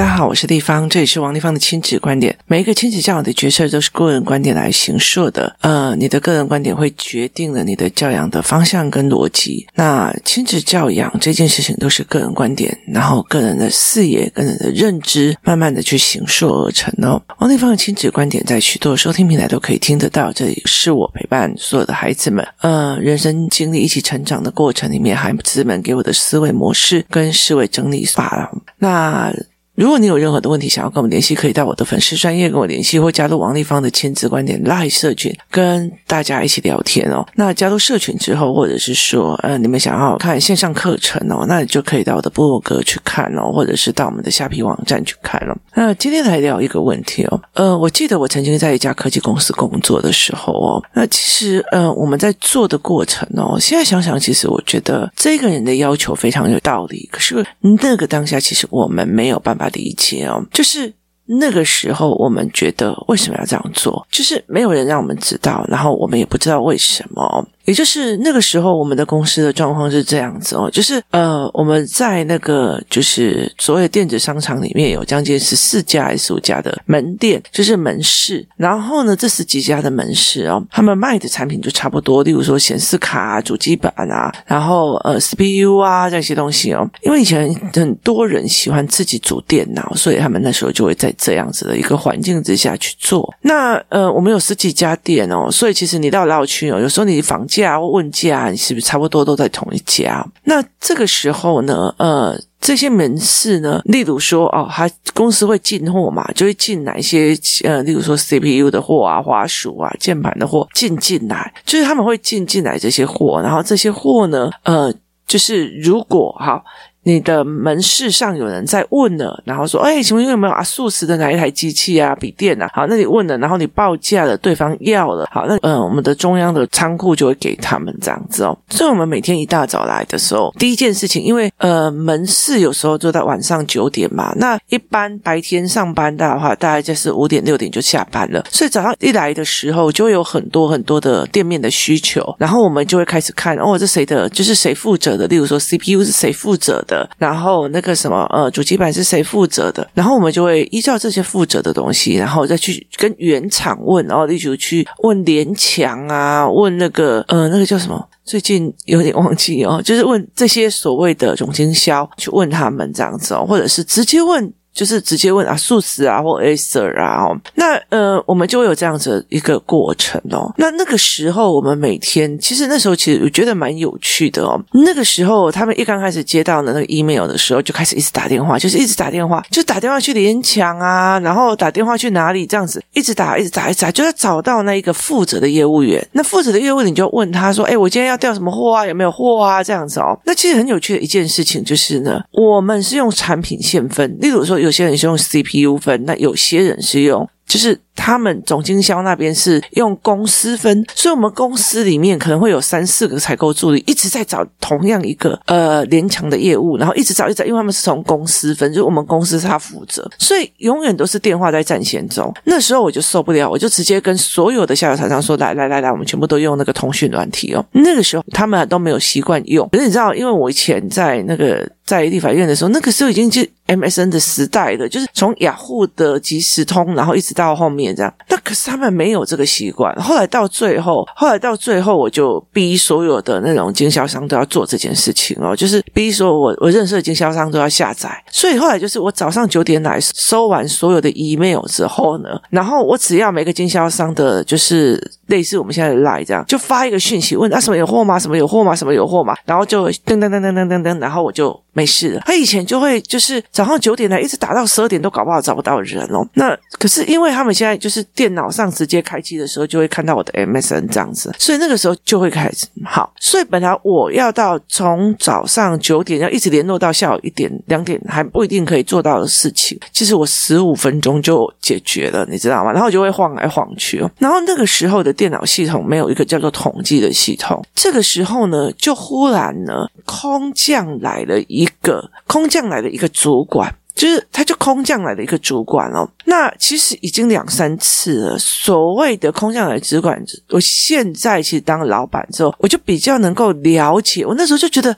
大家好，我是丽芳，这里是王立芳的亲子观点。每一个亲子教养的决策都是个人观点来形塑的，呃，你的个人观点会决定了你的教养的方向跟逻辑。那亲子教养这件事情都是个人观点，然后个人的视野、个人的认知，慢慢的去形塑而成哦。王立芳的亲子观点在许多收听平台都可以听得到，这里是我陪伴所有的孩子们，呃，人生经历一起成长的过程里面，孩子们给我的思维模式跟思维整理法。那如果你有任何的问题想要跟我们联系，可以到我的粉丝专业跟我联系，或加入王丽芳的亲子观点 Live 社群，跟大家一起聊天哦。那加入社群之后，或者是说，呃，你们想要看线上课程哦，那你就可以到我的部落格去看哦，或者是到我们的虾皮网站去看了哦。那今天来聊一个问题哦，呃，我记得我曾经在一家科技公司工作的时候哦，那其实呃，我们在做的过程哦，现在想想，其实我觉得这个人的要求非常有道理，可是那个当下，其实我们没有办法。理解哦，就是那个时候，我们觉得为什么要这样做，就是没有人让我们知道，然后我们也不知道为什么。也就是那个时候，我们的公司的状况是这样子哦，就是呃，我们在那个就是所谓电子商场里面有将近十四家还是五家的门店，就是门市。然后呢，这十几家的门市哦，他们卖的产品就差不多，例如说显示卡啊、主机板啊，然后呃 CPU 啊这些东西哦。因为以前很多人喜欢自己组电脑，所以他们那时候就会在这样子的一个环境之下去做。那呃，我们有十几家店哦，所以其实你到老区哦，有时候你房价。价问价，你是不是差不多都在同一家？那这个时候呢，呃，这些门市呢，例如说，哦，他公司会进货嘛，就会进来一些，呃，例如说 CPU 的货啊、花鼠啊、键盘的货进进来，就是他们会进进来这些货，然后这些货呢，呃，就是如果哈。你的门市上有人在问了，然后说：“哎，请问有没有啊？速食的哪一台机器啊？笔电啊？”好，那你问了，然后你报价了，对方要了，好，那嗯、呃，我们的中央的仓库就会给他们这样子哦。所以，我们每天一大早来的时候，第一件事情，因为呃，门市有时候就在晚上九点嘛，那一般白天上班的话，大概就是五点六点就下班了，所以早上一来的时候，就有很多很多的店面的需求，然后我们就会开始看，哦，这谁的？就是谁负责的？例如说 CPU 是谁负责的？然后那个什么呃，主机板是谁负责的？然后我们就会依照这些负责的东西，然后再去跟原厂问，然后例如去问联强啊，问那个呃那个叫什么？最近有点忘记哦，就是问这些所谓的总经销，去问他们这样子哦，或者是直接问。就是直接问啊，素食啊，或 Acer 啊，哦，那呃，我们就会有这样子一个过程哦。那那个时候，我们每天其实那时候其实我觉得蛮有趣的哦。那个时候，他们一刚开始接到的那个 email 的时候，就开始一直打电话，就是一直打电话，就打电话去联强啊，然后打电话去哪里这样子，一直打，一直打，一直打，就要找到那一个负责的业务员。那负责的业务员就问他说：“哎，我今天要调什么货啊？有没有货啊？”这样子哦。那其实很有趣的一件事情就是呢，我们是用产品线分，例如说。有有些人是用 CPU 分，那有些人是用，就是。他们总经销那边是用公司分，所以我们公司里面可能会有三四个采购助理一直在找同样一个呃联强的业务，然后一直找一直找，因为他们是从公司分，就是我们公司是他负责，所以永远都是电话在占线中。那时候我就受不了，我就直接跟所有的下游厂商说：“来来来来，我们全部都用那个通讯软体哦。”那个时候他们都没有习惯用，可是你知道，因为我以前在那个在立法院的时候，那个时候已经是 MSN 的时代了，就是从雅虎的即时通，然后一直到后面。这样，那可是他们没有这个习惯。后来到最后，后来到最后，我就逼所有的那种经销商都要做这件事情哦，就是逼说我我认识的经销商都要下载。所以后来就是我早上九点来收完所有的 email 之后呢，然后我只要每个经销商的，就是类似我们现在的 line 这样，就发一个讯息问啊什么有货吗？什么有货吗？什么有货吗？然后就噔噔噔噔噔噔噔，然后我就没事了。他以前就会就是早上九点来一直打到十二点都搞不好找不到人哦。那可是因为他们现在。就是电脑上直接开机的时候，就会看到我的 MSN 这样子，所以那个时候就会开始好。所以本来我要到从早上九点要一直联络到下午一点两点还不一定可以做到的事情，其实我十五分钟就解决了，你知道吗？然后就会晃来晃去哦。然后那个时候的电脑系统没有一个叫做统计的系统，这个时候呢，就忽然呢空降来了一一个空降来的一个主管。就是他就空降来的一个主管哦。那其实已经两三次了。所谓的空降来的主管，我现在其实当老板之后，我就比较能够了解。我那时候就觉得，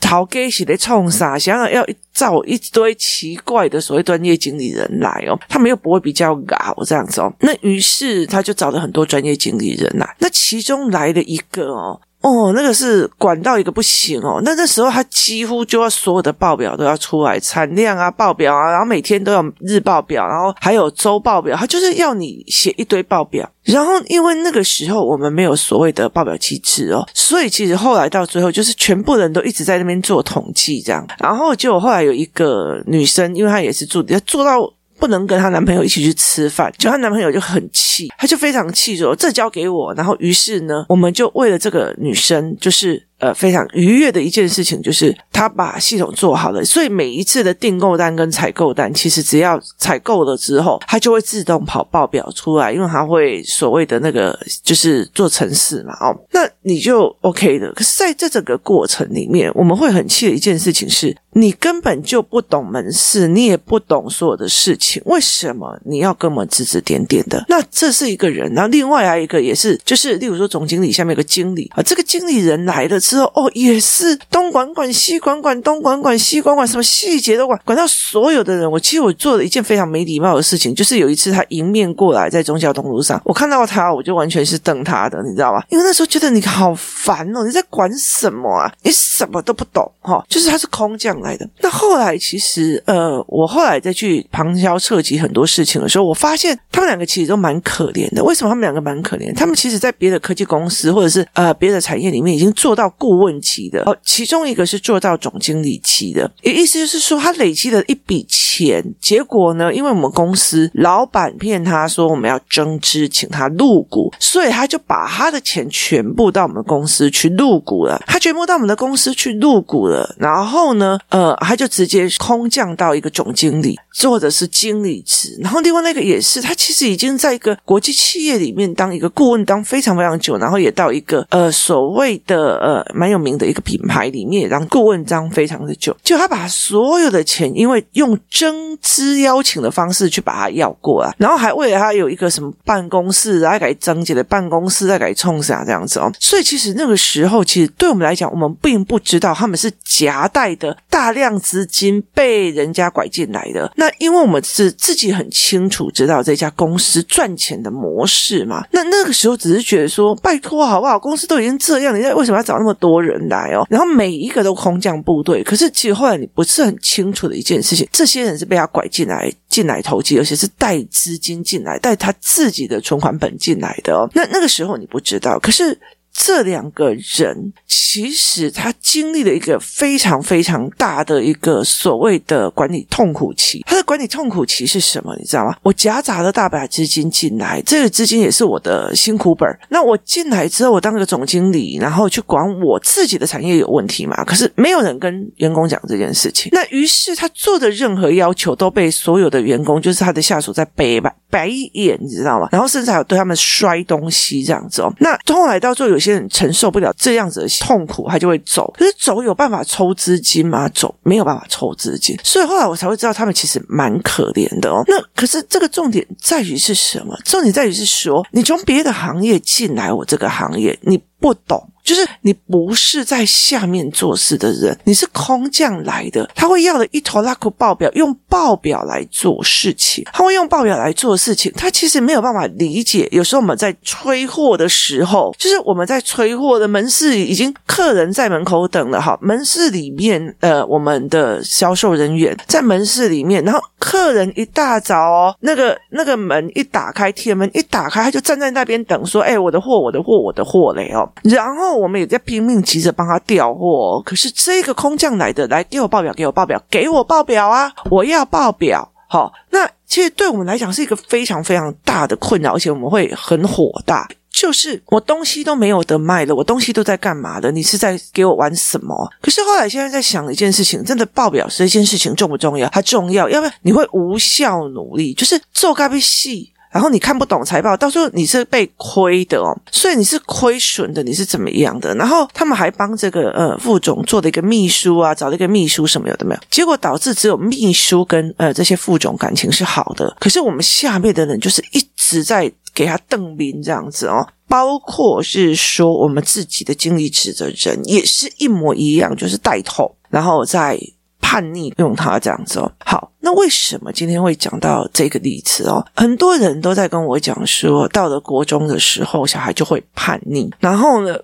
陶给是在冲啥，想要要找一堆奇怪的所谓专业经理人来哦，他们又不会比较搞这样子哦。那于是他就找了很多专业经理人来，那其中来了一个哦。哦，那个是管到一个不行哦。那那时候他几乎就要所有的报表都要出来，产量啊、报表啊，然后每天都有日报表，然后还有周报表，他就是要你写一堆报表。然后因为那个时候我们没有所谓的报表机制哦，所以其实后来到最后就是全部人都一直在那边做统计这样。然后就后来有一个女生，因为她也是助理，她做到。不能跟她男朋友一起去吃饭，就她男朋友就很气，他就非常气说：“这交给我。”然后于是呢，我们就为了这个女生，就是。呃，非常愉悦的一件事情就是他把系统做好了，所以每一次的订购单跟采购单，其实只要采购了之后，它就会自动跑报表出来，因为它会所谓的那个就是做程式嘛，哦，那你就 OK 的。可是在这整个过程里面，我们会很气的一件事情是，你根本就不懂门市，你也不懂所有的事情，为什么你要跟我们指指点点的？那这是一个人，然后另外还有一个也是，就是例如说总经理下面有个经理啊，这个经理人来了。之后哦，也是东管管西管管，东管管西管管，什么细节都管，管到所有的人。我其实我做了一件非常没礼貌的事情，就是有一次他迎面过来在忠孝东路上，我看到他，我就完全是瞪他的，你知道吗？因为那时候觉得你好烦哦，你在管什么啊？你什么都不懂哈、哦，就是他是空降来的。那后来其实呃，我后来再去旁敲侧击很多事情的时候，我发现他们两个其实都蛮可怜的。为什么他们两个蛮可怜？他们其实在别的科技公司或者是呃别的产业里面已经做到。顾问期的，其中一个是做到总经理期的，也意思就是说，他累积了一笔钱，结果呢，因为我们公司老板骗他说我们要增资，请他入股，所以他就把他的钱全部到我们公司去入股了。他全部到我们的公司去入股了，然后呢，呃，他就直接空降到一个总经理做的是经理职。然后另外那个也是，他其实已经在一个国际企业里面当一个顾问，当非常非常久，然后也到一个呃所谓的呃。蛮有名的一个品牌里面，然后顾问当非常的久，就他把所有的钱，因为用增资邀请的方式去把他要过来，然后还为了他有一个什么办公室，来给增建的办公室，再给冲啥这样子哦。所以其实那个时候，其实对我们来讲，我们并不知道他们是夹带的大量资金被人家拐进来的。那因为我们是自己很清楚知道这家公司赚钱的模式嘛。那那个时候只是觉得说，拜托好不好？公司都已经这样，你为什么要找那么多人来哦，然后每一个都空降部队，可是其实后来你不是很清楚的一件事情，这些人是被他拐进来，进来投机，而且是带资金进来，带他自己的存款本进来的哦。那那个时候你不知道，可是。这两个人其实他经历了一个非常非常大的一个所谓的管理痛苦期。他的管理痛苦期是什么？你知道吗？我夹杂了大把资金进来，这个资金也是我的辛苦本。那我进来之后，我当个总经理，然后去管我自己的产业有问题嘛？可是没有人跟员工讲这件事情。那于是他做的任何要求都被所有的员工，就是他的下属在背吧。白眼，你知道吗？然后甚至还有对他们摔东西这样子哦。那后来到最后，有有些人承受不了这样子的痛苦，他就会走。可是走有办法抽资金吗？走没有办法抽资金。所以后来我才会知道，他们其实蛮可怜的哦。那可是这个重点在于是什么？重点在于是说，你从别的行业进来，我这个行业你不懂。就是你不是在下面做事的人，你是空降来的。他会要的一头拉库报表，用报表来做事情。他会用报表来做事情，他其实没有办法理解。有时候我们在催货的时候，就是我们在催货的门市已经客人在门口等了哈，门市里面呃，我们的销售人员在门市里面，然后客人一大早哦，那个那个门一打开，铁门一打开，他就站在那边等，说：“哎，我的货，我的货，我的货嘞哦。”然后。我们也在拼命急着帮他调货，可是这个空降来的，来给我报表，给我报表，给我报表啊！我要报表。好，那其实对我们来讲是一个非常非常大的困扰，而且我们会很火大。就是我东西都没有得卖了，我东西都在干嘛的？你是在给我玩什么？可是后来现在在想一件事情，真的报表这件事情重不重要？它重要，要不然你会无效努力，就是做该被戏。然后你看不懂财报，到时候你是被亏的哦，所以你是亏损的，你是怎么样的？然后他们还帮这个呃副总做了一个秘书啊，找了一个秘书什么有的没有，结果导致只有秘书跟呃这些副总感情是好的，可是我们下面的人就是一直在给他瞪兵这样子哦，包括是说我们自己的经理职的人也是一模一样，就是带头，然后在。叛逆用他这样子哦，好，那为什么今天会讲到这个例子哦？很多人都在跟我讲说，到了国中的时候，小孩就会叛逆。然后呢，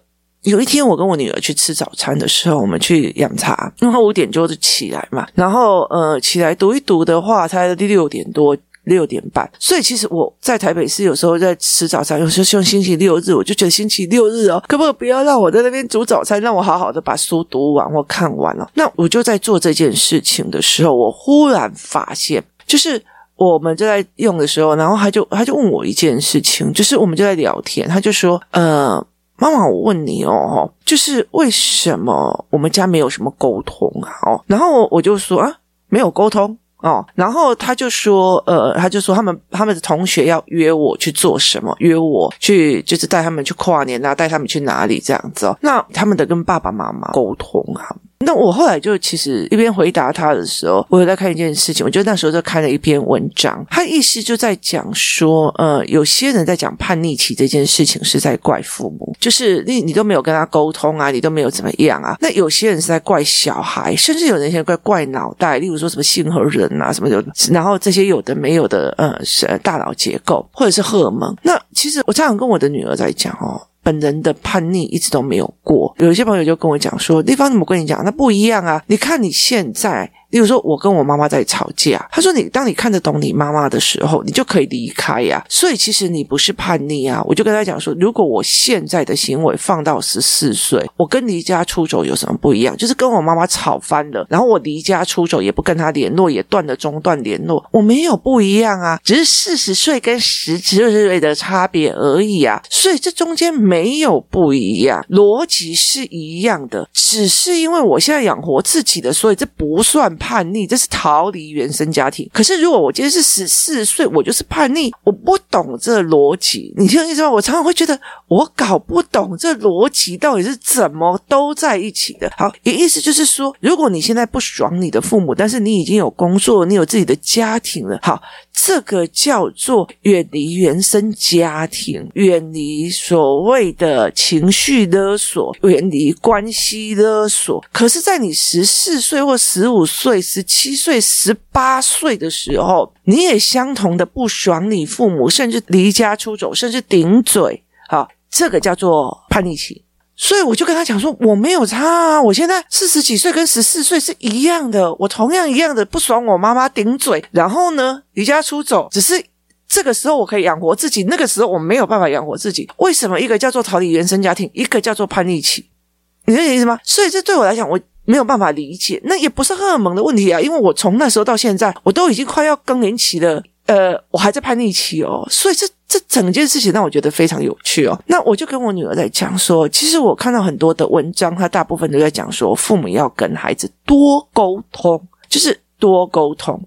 有一天我跟我女儿去吃早餐的时候，我们去养茶，因为她五点就起来嘛，然后呃起来读一读的话，才六点多。六点半，所以其实我在台北市有时候在吃早餐，有时候像星期六日，我就觉得星期六日哦，可不可以不要让我在那边煮早餐，让我好好的把书读完或看完了？那我就在做这件事情的时候，我忽然发现，就是我们就在用的时候，然后他就他就问我一件事情，就是我们就在聊天，他就说：“呃，妈妈，我问你哦，就是为什么我们家没有什么沟通啊？哦，然后我就说啊，没有沟通。”哦，然后他就说，呃，他就说他们他们的同学要约我去做什么，约我去就是带他们去跨年啊，带他们去哪里这样子哦。那他们得跟爸爸妈妈沟通啊。那我后来就其实一边回答他的时候，我有在看一件事情。我觉得那时候就看了一篇文章，他意思就在讲说，呃，有些人在讲叛逆期这件事情是在怪父母，就是你你都没有跟他沟通啊，你都没有怎么样啊。那有些人是在怪小孩，甚至有人在怪怪脑袋，例如说什么性和人啊什么的，然后这些有的没有的，呃，是大脑结构或者是荷尔蒙。那其实我常常跟我的女儿在讲哦。本人的叛逆一直都没有过，有一些朋友就跟我讲说：“丽芳怎么跟你讲？那不一样啊！你看你现在。”例如说，我跟我妈妈在吵架，他说：“你当你看得懂你妈妈的时候，你就可以离开呀。”所以其实你不是叛逆啊。我就跟他讲说：“如果我现在的行为放到十四岁，我跟离家出走有什么不一样？就是跟我妈妈吵翻了，然后我离家出走，也不跟他联络，也断了中断联络，我没有不一样啊，只是四十岁跟十几岁的差别而已啊。所以这中间没有不一样，逻辑是一样的，只是因为我现在养活自己的，所以这不算。”叛逆，这是逃离原生家庭。可是如果我今天是十四岁，我就是叛逆，我不懂这逻辑。你听我意思吗？我常常会觉得我搞不懂这逻辑到底是怎么都在一起的。好，也意思就是说，如果你现在不爽你的父母，但是你已经有工作，你有自己的家庭了，好。这个叫做远离原生家庭，远离所谓的情绪勒索，远离关系勒索。可是，在你十四岁或十五岁、对十七岁、十八岁的时候，你也相同的不爽你父母，甚至离家出走，甚至顶嘴。好，这个叫做叛逆期。所以我就跟他讲说，我没有差啊，我现在四十几岁跟十四岁是一样的，我同样一样的不爽我妈妈顶嘴，然后呢离家出走，只是这个时候我可以养活自己，那个时候我没有办法养活自己。为什么一个叫做逃离原生家庭，一个叫做叛逆期？你理解意思吗？所以这对我来讲，我没有办法理解。那也不是荷尔蒙的问题啊，因为我从那时候到现在，我都已经快要更年期了，呃，我还在叛逆期哦，所以这。这整件事情让我觉得非常有趣哦。那我就跟我女儿在讲说，其实我看到很多的文章，它大部分都在讲说，父母要跟孩子多沟通，就是多沟通。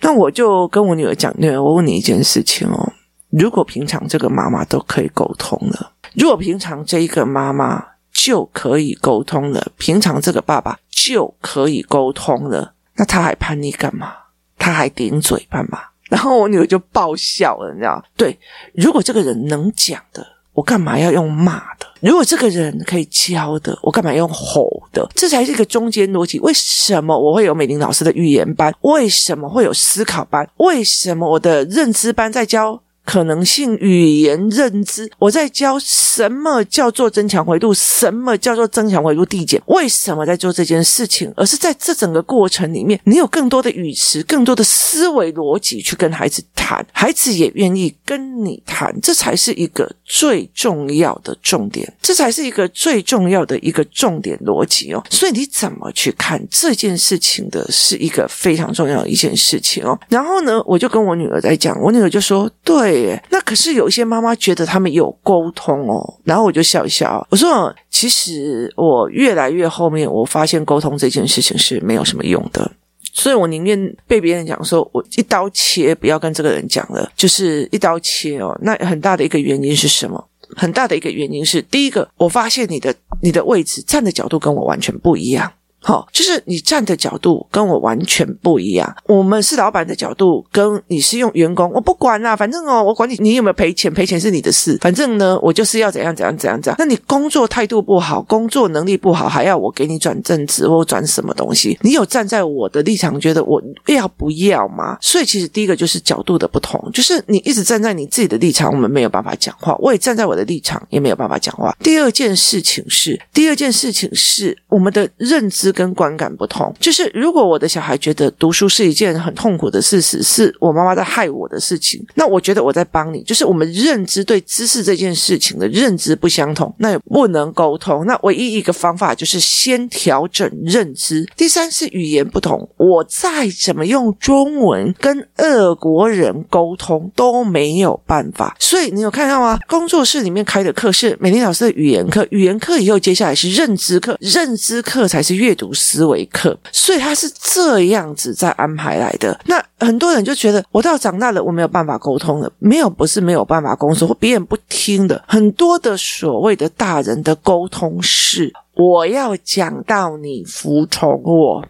那我就跟我女儿讲，女儿，我问你一件事情哦，如果平常这个妈妈都可以沟通了，如果平常这一个妈妈就可以沟通了，平常这个爸爸就可以沟通了，那他还叛逆干嘛？他还顶嘴干嘛？然后我女儿就爆笑了，你知道？对，如果这个人能讲的，我干嘛要用骂的？如果这个人可以教的，我干嘛用吼的？这才是一个中间逻辑。为什么我会有美玲老师的语言班？为什么会有思考班？为什么我的认知班在教？可能性语言认知，我在教什么叫做增强维度，什么叫做增强维度递减？为什么在做这件事情？而是在这整个过程里面，你有更多的语词，更多的思维逻辑去跟孩子谈，孩子也愿意跟你谈，这才是一个最重要的重点，这才是一个最重要的一个重点逻辑哦。所以你怎么去看这件事情的，是一个非常重要的一件事情哦。然后呢，我就跟我女儿在讲，我女儿就说：“对。”那可是有一些妈妈觉得他们有沟通哦，然后我就笑一笑，我说：“其实我越来越后面，我发现沟通这件事情是没有什么用的。所以我宁愿被别人讲说，我一刀切，不要跟这个人讲了，就是一刀切哦。那很大的一个原因是什么？很大的一个原因是，第一个，我发现你的你的位置站的角度跟我完全不一样。好，就是你站的角度跟我完全不一样。我们是老板的角度，跟你是用员工，我不管啦，反正哦，我管你你有没有赔钱，赔钱是你的事。反正呢，我就是要怎样怎样怎样怎样。那你工作态度不好，工作能力不好，还要我给你转正职或转什么东西？你有站在我的立场，觉得我要不要吗？所以其实第一个就是角度的不同，就是你一直站在你自己的立场，我们没有办法讲话；我也站在我的立场，也没有办法讲话。第二件事情是，第二件事情是我们的认知。跟观感不同，就是如果我的小孩觉得读书是一件很痛苦的事实，是我妈妈在害我的事情，那我觉得我在帮你。就是我们认知对知识这件事情的认知不相同，那也不能沟通。那唯一一个方法就是先调整认知。第三是语言不同，我再怎么用中文跟俄国人沟通都没有办法。所以你有看到吗？工作室里面开的课是美丽老师的语言课，语言课以后接下来是认知课，认知课才是阅读。读思维课，所以他是这样子在安排来的。那很多人就觉得，我到长大了，我没有办法沟通了。没有，不是没有办法沟通，或别人不听的。很多的所谓的大人的沟通是，我要讲到你服从我。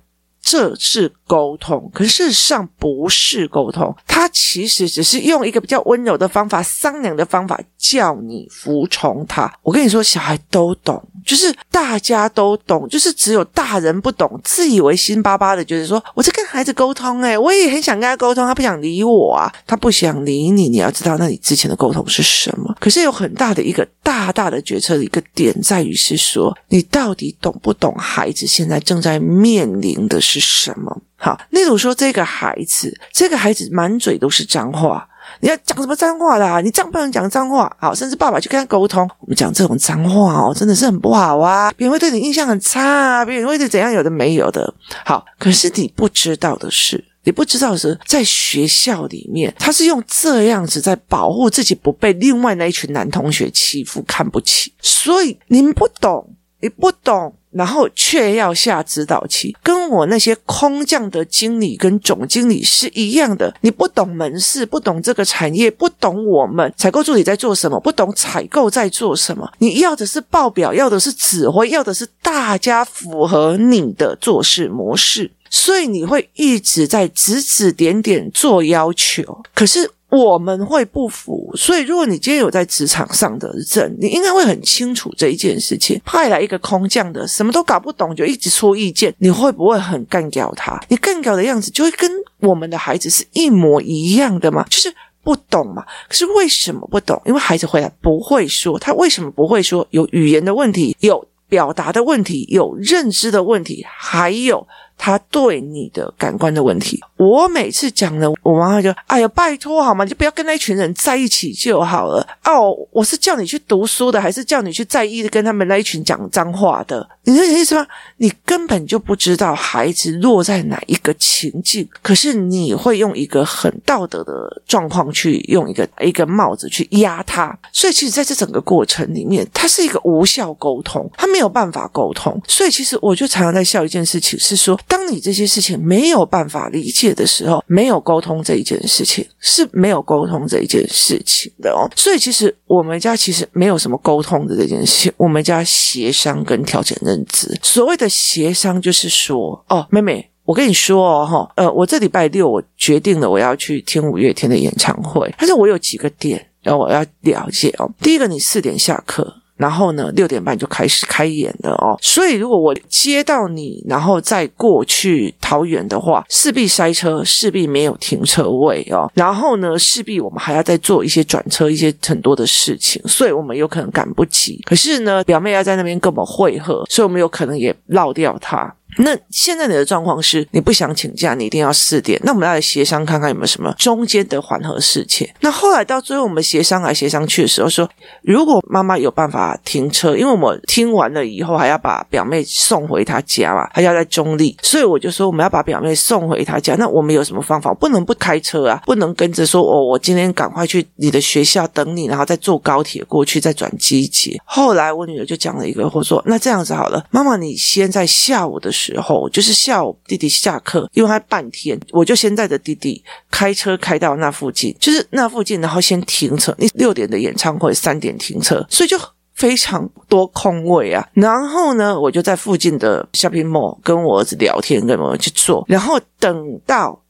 这是沟通，可事实上不是沟通，他其实只是用一个比较温柔的方法、商量的方法叫你服从他。我跟你说，小孩都懂，就是大家都懂，就是只有大人不懂，自以为心巴巴的，觉得说我在跟孩子沟通，诶，我也很想跟他沟通，他不想理我啊，他不想理你。你要知道，那你之前的沟通是什么？可是有很大的一个大大的决策的一个点在于是说，你到底懂不懂孩子现在正在面临的是什么？好，例如说这个孩子，这个孩子满嘴都是脏话，你要讲什么脏话啦？你这样不能讲脏话。好，甚至爸爸去跟他沟通，我们讲这种脏话哦，真的是很不好啊，别人会对你印象很差啊，别人会对怎样有的没有的。好，可是你不知道的是，你不知道的是，在学校里面，他是用这样子在保护自己不被另外那一群男同学欺负、看不起，所以你们不懂，你不懂。然后却要下指导棋，跟我那些空降的经理跟总经理是一样的。你不懂门市，不懂这个产业，不懂我们采购助理在做什么，不懂采购在做什么。你要的是报表，要的是指挥，要的是大家符合你的做事模式，所以你会一直在指指点点做要求。可是。我们会不服，所以如果你今天有在职场上的人，你应该会很清楚这一件事情。派来一个空降的，什么都搞不懂，就一直出意见，你会不会很干掉他？你干掉的样子就会跟我们的孩子是一模一样的吗？就是不懂嘛。可是为什么不懂？因为孩子回来不会说，他为什么不会说？有语言的问题，有表达的问题，有认知的问题，还有。他对你的感官的问题，我每次讲了，我妈妈就哎呀，拜托好吗？你就不要跟那一群人在一起就好了。哦，我是叫你去读书的，还是叫你去在意的跟他们那一群讲脏话的？你这意思吗？你根本就不知道孩子落在哪一个情境，可是你会用一个很道德的状况去用一个一个帽子去压他，所以其实在这整个过程里面，他是一个无效沟通，他没有办法沟通。所以其实我就常常在笑一件事情，是说。当你这些事情没有办法理解的时候，没有沟通这一件事情是没有沟通这一件事情的哦。所以其实我们家其实没有什么沟通的这件事情，我们家协商跟调整认知。所谓的协商就是说，哦，妹妹，我跟你说哦，哈，呃，我这礼拜六我决定了我要去听五月天的演唱会，但是我有几个点，然后我要了解哦。第一个，你四点下课。然后呢，六点半就开始开演了哦。所以如果我接到你，然后再过去桃园的话，势必塞车，势必没有停车位哦。然后呢，势必我们还要再做一些转车，一些很多的事情，所以我们有可能赶不及。可是呢，表妹要在那边跟我们会合，所以我们有可能也落掉她。那现在你的状况是你不想请假，你一定要四点。那我们要来协商看看有没有什么中间的缓和事情。那后来到最后我们协商来协商去的时候说，如果妈妈有办法停车，因为我们听完了以后还要把表妹送回她家嘛，她要在中坜，所以我就说我们要把表妹送回她家。那我们有什么方法？不能不开车啊，不能跟着说哦，我今天赶快去你的学校等你，然后再坐高铁过去，再转机捷。后来我女儿就讲了一个，或说那这样子好了，妈妈你先在下午的时时候，就是下午弟弟下课，因为他半天，我就先带着弟弟开车开到那附近，就是那附近，然后先停车。你六点的演唱会，三点停车，所以就非常多空位啊。然后呢，我就在附近的 shopping mall 跟我儿子聊天，跟我儿子去坐。然后等到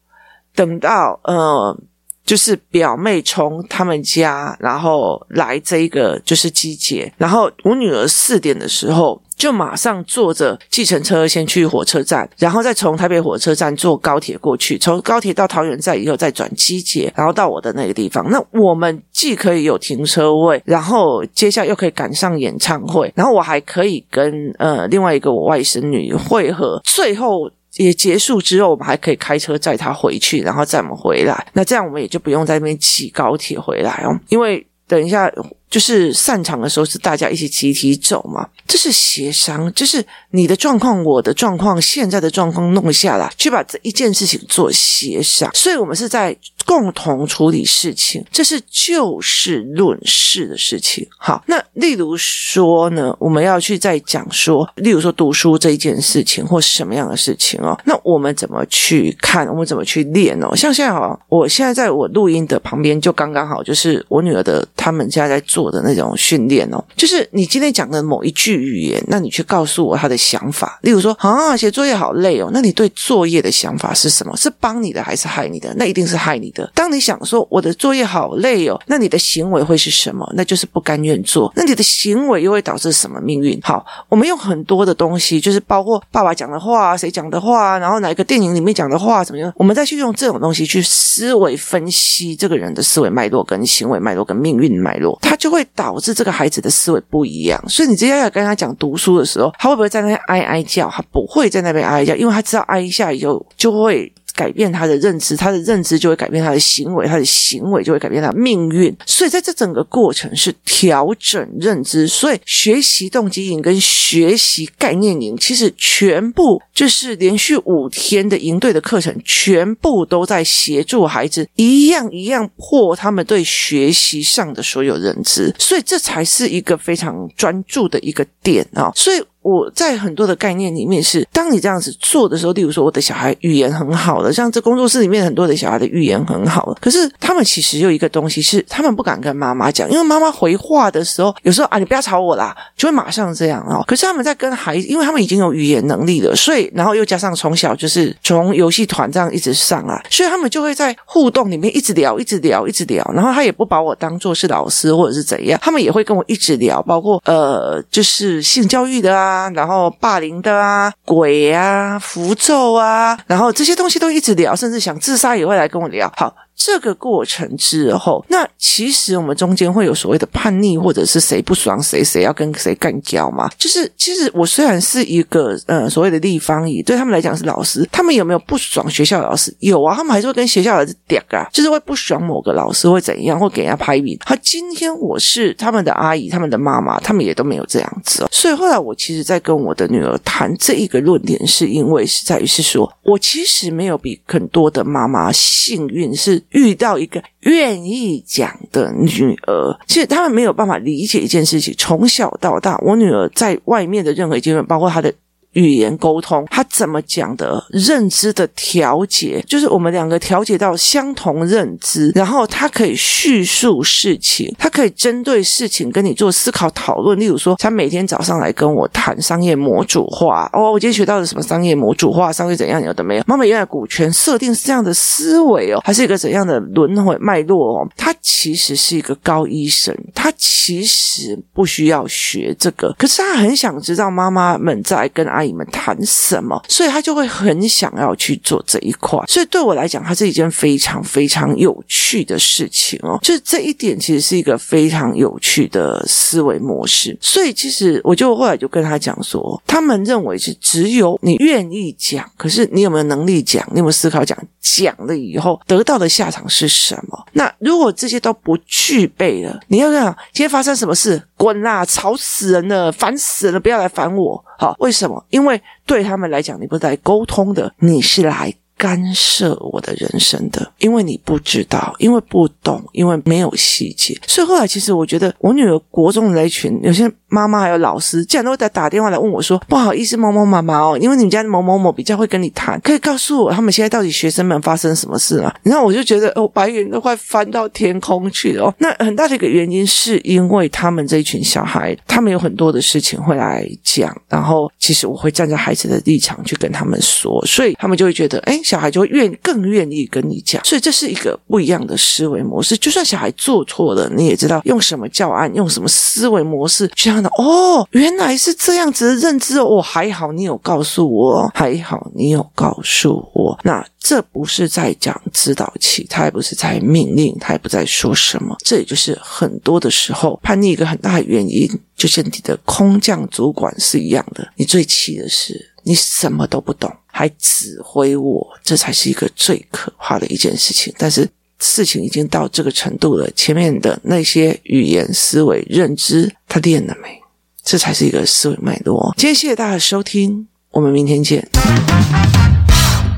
等到呃。就是表妹从他们家，然后来这一个就是机捷，然后我女儿四点的时候就马上坐着计程车先去火车站，然后再从台北火车站坐高铁过去，从高铁到桃园站以后再转机捷，然后到我的那个地方。那我们既可以有停车位，然后接下来又可以赶上演唱会，然后我还可以跟呃另外一个我外甥女会合，最后。也结束之后，我们还可以开车载他回去，然后再我们回来。那这样我们也就不用在那边挤高铁回来哦，因为等一下。就是散场的时候是大家一起集体走嘛，这是协商，就是你的状况、我的状况、现在的状况弄下来，去把这一件事情做协商，所以我们是在共同处理事情，这是就事论事的事情。好，那例如说呢，我们要去再讲说，例如说读书这一件事情或是什么样的事情哦，那我们怎么去看？我们怎么去练哦？像现在哦，我现在在我录音的旁边，就刚刚好，就是我女儿的他们家在做。的那种训练哦，就是你今天讲的某一句语言，那你去告诉我他的想法。例如说啊，写作业好累哦，那你对作业的想法是什么？是帮你的还是害你的？那一定是害你当你想说我的作业好累哦，那你的行为会是什么？那就是不甘愿做。那你的行为又会导致什么命运？好，我们用很多的东西，就是包括爸爸讲的话，谁讲的话，然后哪一个电影里面讲的话，怎么样？我们再去用这种东西去思维分析这个人的思维脉络、跟行为脉络、跟命运脉络，它就。会导致这个孩子的思维不一样，所以你直接要跟他讲读书的时候，他会不会在那边哀哀叫？他不会在那边哀哀叫，因为他知道哀一下以后就会。改变他的认知，他的认知就会改变他的行为，他的行为就会改变他的命运。所以在这整个过程是调整认知，所以学习动机营跟学习概念营，其实全部就是连续五天的营队的课程，全部都在协助孩子一样一样破他们对学习上的所有认知。所以这才是一个非常专注的一个点啊！所以。我在很多的概念里面是，当你这样子做的时候，例如说我的小孩语言很好的，像这工作室里面很多的小孩的语言很好的，可是他们其实有一个东西是，他们不敢跟妈妈讲，因为妈妈回话的时候，有时候啊，你不要吵我啦，就会马上这样哦。可是他们在跟孩子，因为他们已经有语言能力了，所以然后又加上从小就是从游戏团这样一直上来，所以他们就会在互动里面一直聊，一直聊，一直聊，然后他也不把我当做是老师或者是怎样，他们也会跟我一直聊，包括呃，就是性教育的啊。啊，然后霸凌的啊，鬼啊，符咒啊，然后这些东西都一直聊，甚至想自杀也会来跟我聊。好。这个过程之后，那其实我们中间会有所谓的叛逆，或者是谁不爽谁，谁要跟谁干交嘛？就是其实我虽然是一个呃所谓的立方体，对他们来讲是老师，他们有没有不爽学校老师？有啊，他们还是会跟学校的老师嗲啊，就是会不爽某个老师会怎样，会给人家拍扁。好，今天我是他们的阿姨，他们的妈妈，他们也都没有这样子。所以后来我其实，在跟我的女儿谈这一个论点，是因为是在于是说，我其实没有比很多的妈妈幸运是。遇到一个愿意讲的女儿，其实他们没有办法理解一件事情。从小到大，我女儿在外面的任何阶段，包括她的。语言沟通，他怎么讲的？认知的调节，就是我们两个调节到相同认知，然后他可以叙述事情，他可以针对事情跟你做思考讨论。例如说，他每天早上来跟我谈商业模组化，哦，我今天学到了什么商业模组化，商业怎样，有的没有？妈妈原来股权设定是这样的思维哦，还是一个怎样的轮回脉络哦？他其实是一个高医生，他其实不需要学这个，可是他很想知道妈妈们在跟阿。你们谈什么？所以他就会很想要去做这一块。所以对我来讲，它是一件非常非常有趣的事情哦。就是这一点，其实是一个非常有趣的思维模式。所以其实我就后来就跟他讲说，他们认为是只有你愿意讲，可是你有没有能力讲？你有没有思考讲？讲了以后得到的下场是什么？那如果这些都不具备了，你要想今天发生什么事？滚啦！吵死人了，烦死人了！不要来烦我。好，为什么？因为对他们来讲，你不是来沟通的，你是来干涉我的人生的。因为你不知道，因为不懂，因为没有细节。所以后来，其实我觉得，我女儿国中的那群有些妈妈还有老师，竟然都在打电话来问我说：“不好意思，某某妈妈哦，因为你们家的某某某比较会跟你谈，可以告诉我他们现在到底学生们发生什么事了？”然后我就觉得哦，白眼都快翻到天空去了哦。那很大的一个原因是因为他们这一群小孩，他们有很多的事情会来讲，然后其实我会站在孩子的立场去跟他们说，所以他们就会觉得，哎，小孩就会愿更愿意跟你讲，所以这是一个不一样的思维模式。就算小孩做错了，你也知道用什么教案，用什么思维模式去让哦，原来是这样子的认知哦，还好你有告诉我，还好你有告诉我，那这不是在讲指导器，他也不是在命令，他也不在说什么，这也就是很多的时候叛逆一个很大的原因，就像你的空降主管是一样的，你最气的是你什么都不懂，还指挥我，这才是一个最可怕的一件事情。但是事情已经到这个程度了，前面的那些语言、思维、认知，他练了没？这才是一个思维脉络。今天谢谢大家的收听，我们明天见。